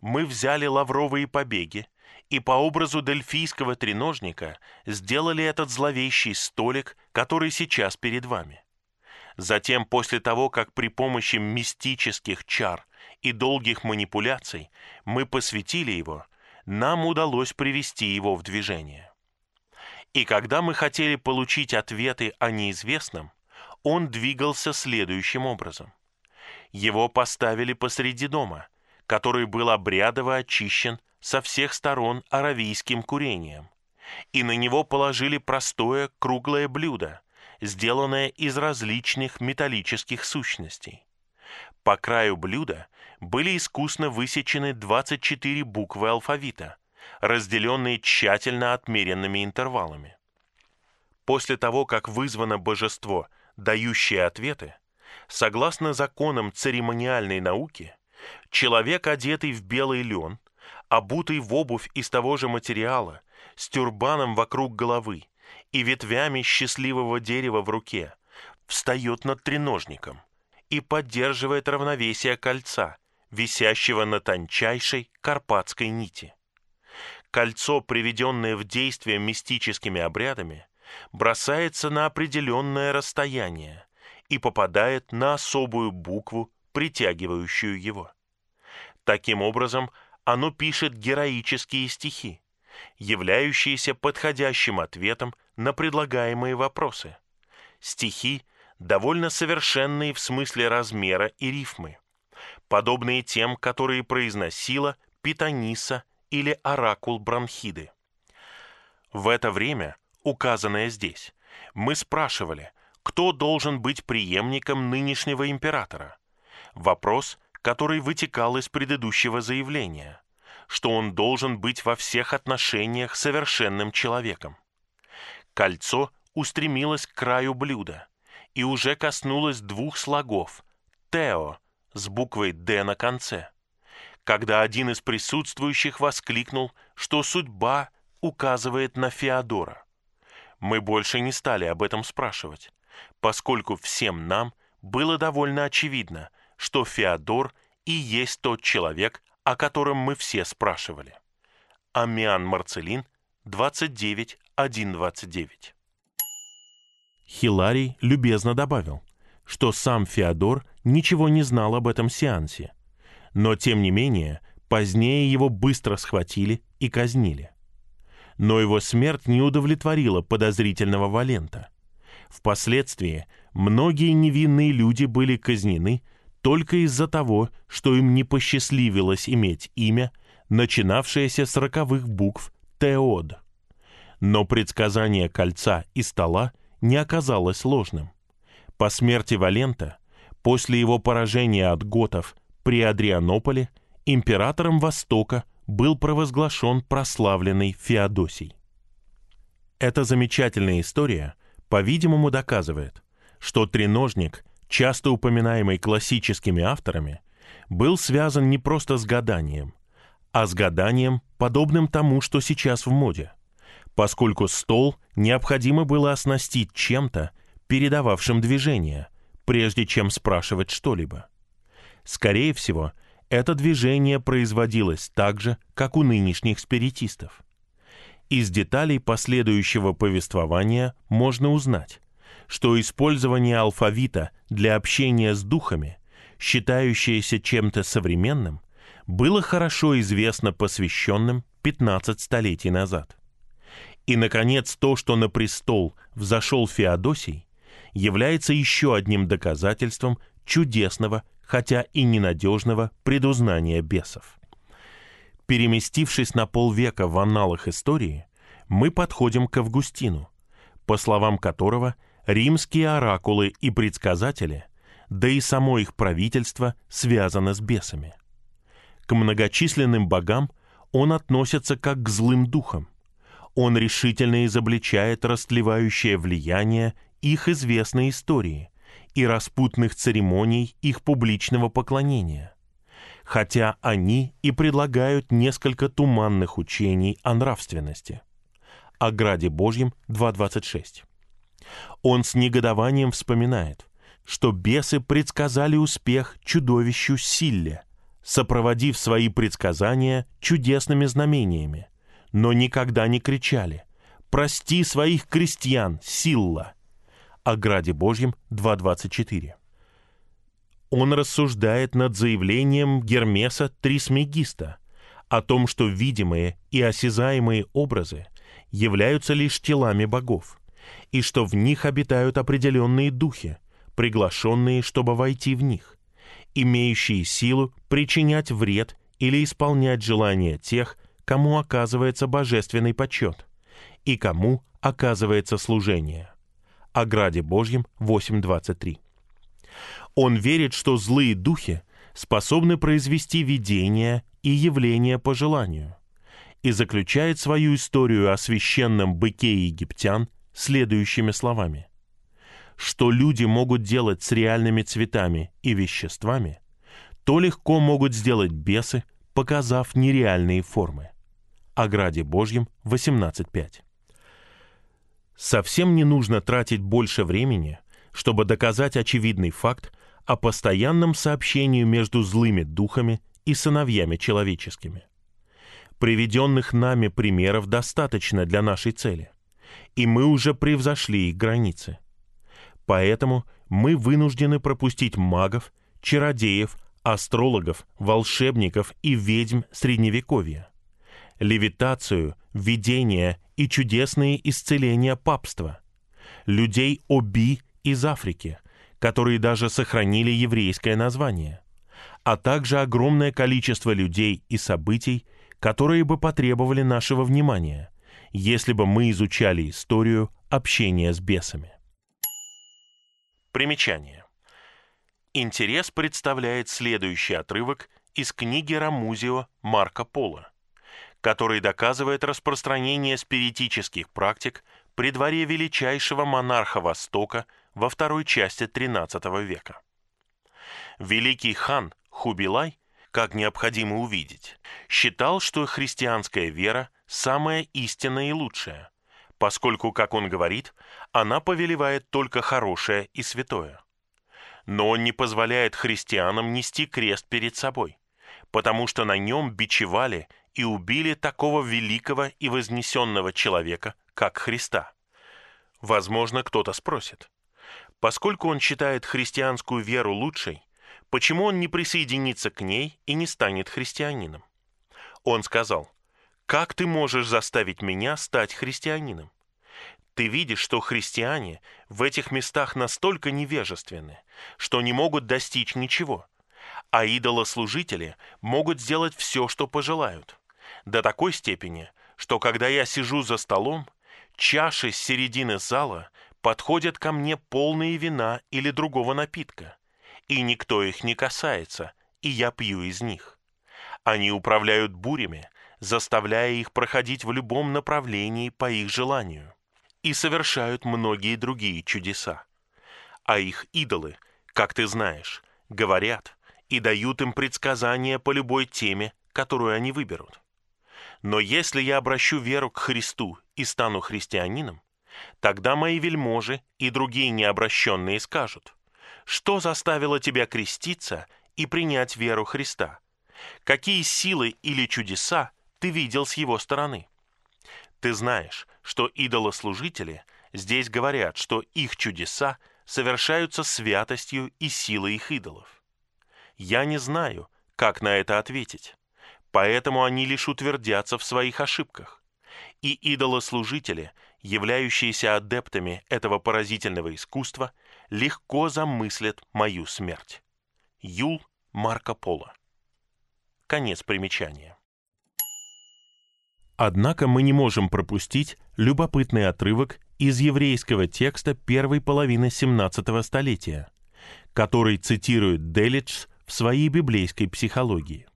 мы взяли лавровые побеги и по образу дельфийского треножника сделали этот зловещий столик, который сейчас перед вами. Затем, после того, как при помощи мистических чар и долгих манипуляций мы посвятили его, нам удалось привести его в движение. И когда мы хотели получить ответы о неизвестном, он двигался следующим образом. Его поставили посреди дома, который был обрядово очищен со всех сторон аравийским курением, и на него положили простое круглое блюдо, сделанное из различных металлических сущностей. По краю блюда были искусно высечены 24 буквы алфавита, разделенные тщательно отмеренными интервалами. После того, как вызвано божество, дающее ответы, согласно законам церемониальной науки, человек, одетый в белый лен, обутый в обувь из того же материала, с тюрбаном вокруг головы и ветвями счастливого дерева в руке, встает над треножником и поддерживает равновесие кольца, висящего на тончайшей карпатской нити. Кольцо, приведенное в действие мистическими обрядами, бросается на определенное расстояние и попадает на особую букву, притягивающую его. Таким образом, оно пишет героические стихи, являющиеся подходящим ответом на предлагаемые вопросы. Стихи, довольно совершенные в смысле размера и рифмы, подобные тем, которые произносила Питаниса или Оракул Бронхиды. В это время, указанное здесь, мы спрашивали, кто должен быть преемником нынешнего императора. Вопрос – который вытекал из предыдущего заявления, что он должен быть во всех отношениях совершенным человеком. Кольцо устремилось к краю блюда и уже коснулось двух слогов «Тео» с буквой «Д» на конце, когда один из присутствующих воскликнул, что судьба указывает на Феодора. Мы больше не стали об этом спрашивать, поскольку всем нам было довольно очевидно, что Феодор и есть тот человек, о котором мы все спрашивали. Амиан Марцелин, 29.1.29. Хиларий любезно добавил, что сам Феодор ничего не знал об этом сеансе, но тем не менее позднее его быстро схватили и казнили. Но его смерть не удовлетворила подозрительного Валента. Впоследствии многие невинные люди были казнены только из-за того, что им не посчастливилось иметь имя, начинавшееся с роковых букв «Теод». Но предсказание кольца и стола не оказалось ложным. По смерти Валента, после его поражения от готов при Адрианополе императором Востока был провозглашен прославленный Феодосий. Эта замечательная история, по-видимому, доказывает, что треножник, часто упоминаемый классическими авторами, был связан не просто с гаданием, а с гаданием, подобным тому, что сейчас в моде, поскольку стол необходимо было оснастить чем-то, передававшим движение, прежде чем спрашивать что-либо. Скорее всего, это движение производилось так же, как у нынешних спиритистов. Из деталей последующего повествования можно узнать, что использование алфавита для общения с духами, считающееся чем-то современным, было хорошо известно посвященным 15 столетий назад. И, наконец, то, что на престол взошел Феодосий, является еще одним доказательством чудесного, хотя и ненадежного предузнания бесов. Переместившись на полвека в анналах истории, мы подходим к Августину, по словам которого римские оракулы и предсказатели, да и само их правительство связано с бесами – к многочисленным богам он относится как к злым духам. Он решительно изобличает растлевающее влияние их известной истории и распутных церемоний их публичного поклонения, хотя они и предлагают несколько туманных учений о нравственности. О Граде Божьем 2.26. Он с негодованием вспоминает, что бесы предсказали успех чудовищу Силле – сопроводив свои предсказания чудесными знамениями, но никогда не кричали «Прости своих крестьян, Силла!» о Граде Божьем 2.24. Он рассуждает над заявлением Гермеса Трисмегиста о том, что видимые и осязаемые образы являются лишь телами богов, и что в них обитают определенные духи, приглашенные, чтобы войти в них имеющие силу причинять вред или исполнять желания тех, кому оказывается божественный почет и кому оказывается служение. О Граде Божьем 8.23. Он верит, что злые духи способны произвести видения и явления по желанию, и заключает свою историю о священном быке египтян следующими словами что люди могут делать с реальными цветами и веществами, то легко могут сделать бесы, показав нереальные формы. О Граде Божьем 18.5. Совсем не нужно тратить больше времени, чтобы доказать очевидный факт о постоянном сообщении между злыми духами и сыновьями человеческими. Приведенных нами примеров достаточно для нашей цели, и мы уже превзошли их границы – Поэтому мы вынуждены пропустить магов, чародеев, астрологов, волшебников и ведьм Средневековья. Левитацию, видения и чудесные исцеления папства. Людей Оби из Африки, которые даже сохранили еврейское название. А также огромное количество людей и событий, которые бы потребовали нашего внимания, если бы мы изучали историю общения с бесами. Примечание. Интерес представляет следующий отрывок из книги Рамузио Марко Поло, который доказывает распространение спиритических практик при дворе величайшего монарха Востока во второй части XIII века. Великий хан Хубилай, как необходимо увидеть, считал, что христианская вера самая истинная и лучшая – поскольку, как он говорит, она повелевает только хорошее и святое. Но он не позволяет христианам нести крест перед собой, потому что на нем бичевали и убили такого великого и вознесенного человека, как Христа. Возможно, кто-то спросит, поскольку он считает христианскую веру лучшей, почему он не присоединится к ней и не станет христианином? Он сказал – как ты можешь заставить меня стать христианином? Ты видишь, что христиане в этих местах настолько невежественны, что не могут достичь ничего, а идолослужители могут сделать все, что пожелают. До такой степени, что когда я сижу за столом, чаши с середины зала подходят ко мне полные вина или другого напитка, и никто их не касается, и я пью из них. Они управляют бурями, заставляя их проходить в любом направлении по их желанию, и совершают многие другие чудеса. А их идолы, как ты знаешь, говорят и дают им предсказания по любой теме, которую они выберут. Но если я обращу веру к Христу и стану христианином, тогда мои вельможи и другие необращенные скажут, что заставило тебя креститься и принять веру Христа? Какие силы или чудеса ты видел с его стороны? Ты знаешь, что идолослужители здесь говорят, что их чудеса совершаются святостью и силой их идолов. Я не знаю, как на это ответить, поэтому они лишь утвердятся в своих ошибках. И идолослужители, являющиеся адептами этого поразительного искусства, легко замыслят мою смерть. Юл Марко Поло. Конец примечания. Однако мы не можем пропустить любопытный отрывок из еврейского текста первой половины 17 столетия, который цитирует Делидж в своей библейской психологии.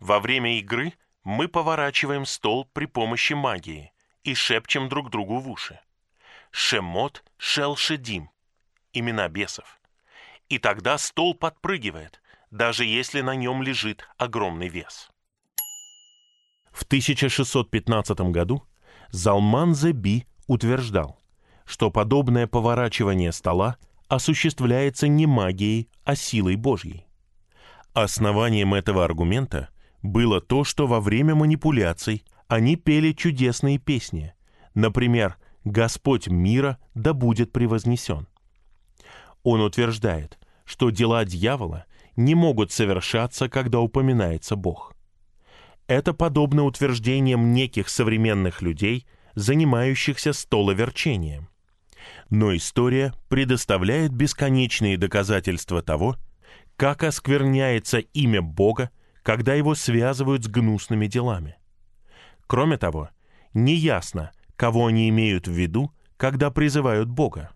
Во время игры мы поворачиваем стол при помощи магии и шепчем друг другу в уши. Шемот Шелшедим – имена бесов. И тогда стол подпрыгивает, даже если на нем лежит огромный вес. В 1615 году Залман Зеби утверждал, что подобное поворачивание стола осуществляется не магией, а силой Божьей. Основанием этого аргумента было то, что во время манипуляций они пели чудесные песни, например, «Господь мира да будет превознесен». Он утверждает, что дела дьявола не могут совершаться, когда упоминается Бог. Это подобно утверждениям неких современных людей, занимающихся столоверчением. Но история предоставляет бесконечные доказательства того, как оскверняется имя Бога, когда его связывают с гнусными делами. Кроме того, неясно, кого они имеют в виду, когда призывают Бога,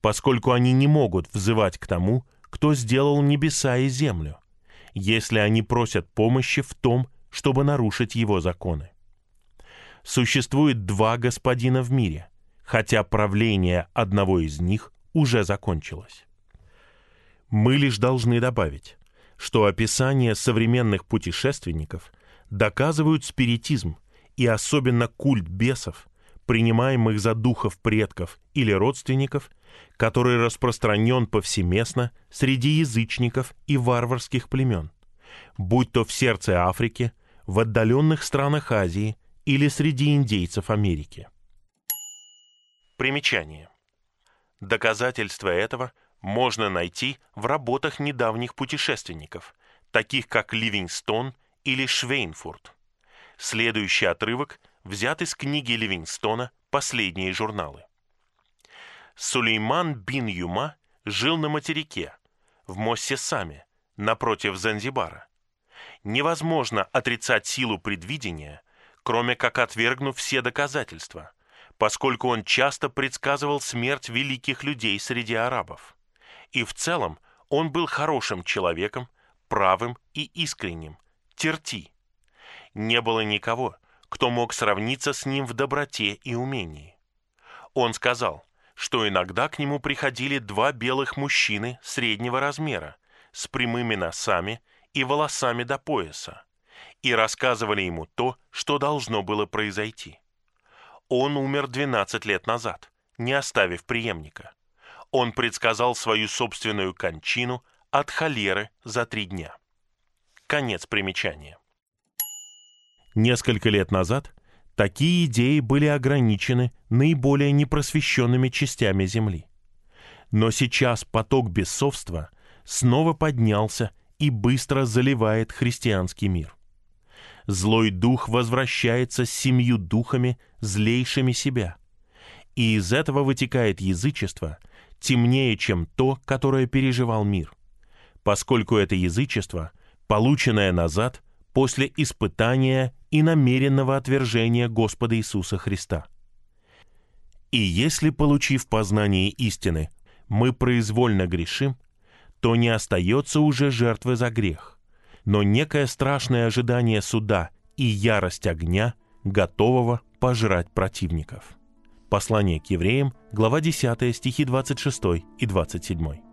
поскольку они не могут взывать к тому, кто сделал небеса и землю, если они просят помощи в том, чтобы нарушить его законы. Существует два господина в мире, хотя правление одного из них уже закончилось. Мы лишь должны добавить, что описания современных путешественников доказывают спиритизм и особенно культ бесов, принимаемых за духов предков или родственников – который распространен повсеместно среди язычников и варварских племен, будь то в сердце Африки, в отдаленных странах Азии или среди индейцев Америки. Примечание. Доказательства этого можно найти в работах недавних путешественников, таких как Ливингстон или Швейнфурт. Следующий отрывок взят из книги Ливингстона «Последние журналы». Сулейман бин Юма жил на материке, в Моссесаме, напротив Занзибара. Невозможно отрицать силу предвидения, кроме как отвергнув все доказательства, поскольку он часто предсказывал смерть великих людей среди арабов. И в целом он был хорошим человеком, правым и искренним, терти. Не было никого, кто мог сравниться с ним в доброте и умении. Он сказал – что иногда к нему приходили два белых мужчины среднего размера с прямыми носами и волосами до пояса и рассказывали ему то, что должно было произойти. Он умер 12 лет назад, не оставив преемника. Он предсказал свою собственную кончину от холеры за три дня. Конец примечания. Несколько лет назад Такие идеи были ограничены наиболее непросвещенными частями Земли. Но сейчас поток бесовства снова поднялся и быстро заливает христианский мир. Злой дух возвращается с семью духами, злейшими себя. И из этого вытекает язычество, темнее, чем то, которое переживал мир. Поскольку это язычество, полученное назад после испытания и намеренного отвержения Господа Иисуса Христа. И если, получив познание истины, мы произвольно грешим, то не остается уже жертвы за грех, но некое страшное ожидание суда и ярость огня, готового пожрать противников. Послание к евреям, глава 10, стихи 26 и 27.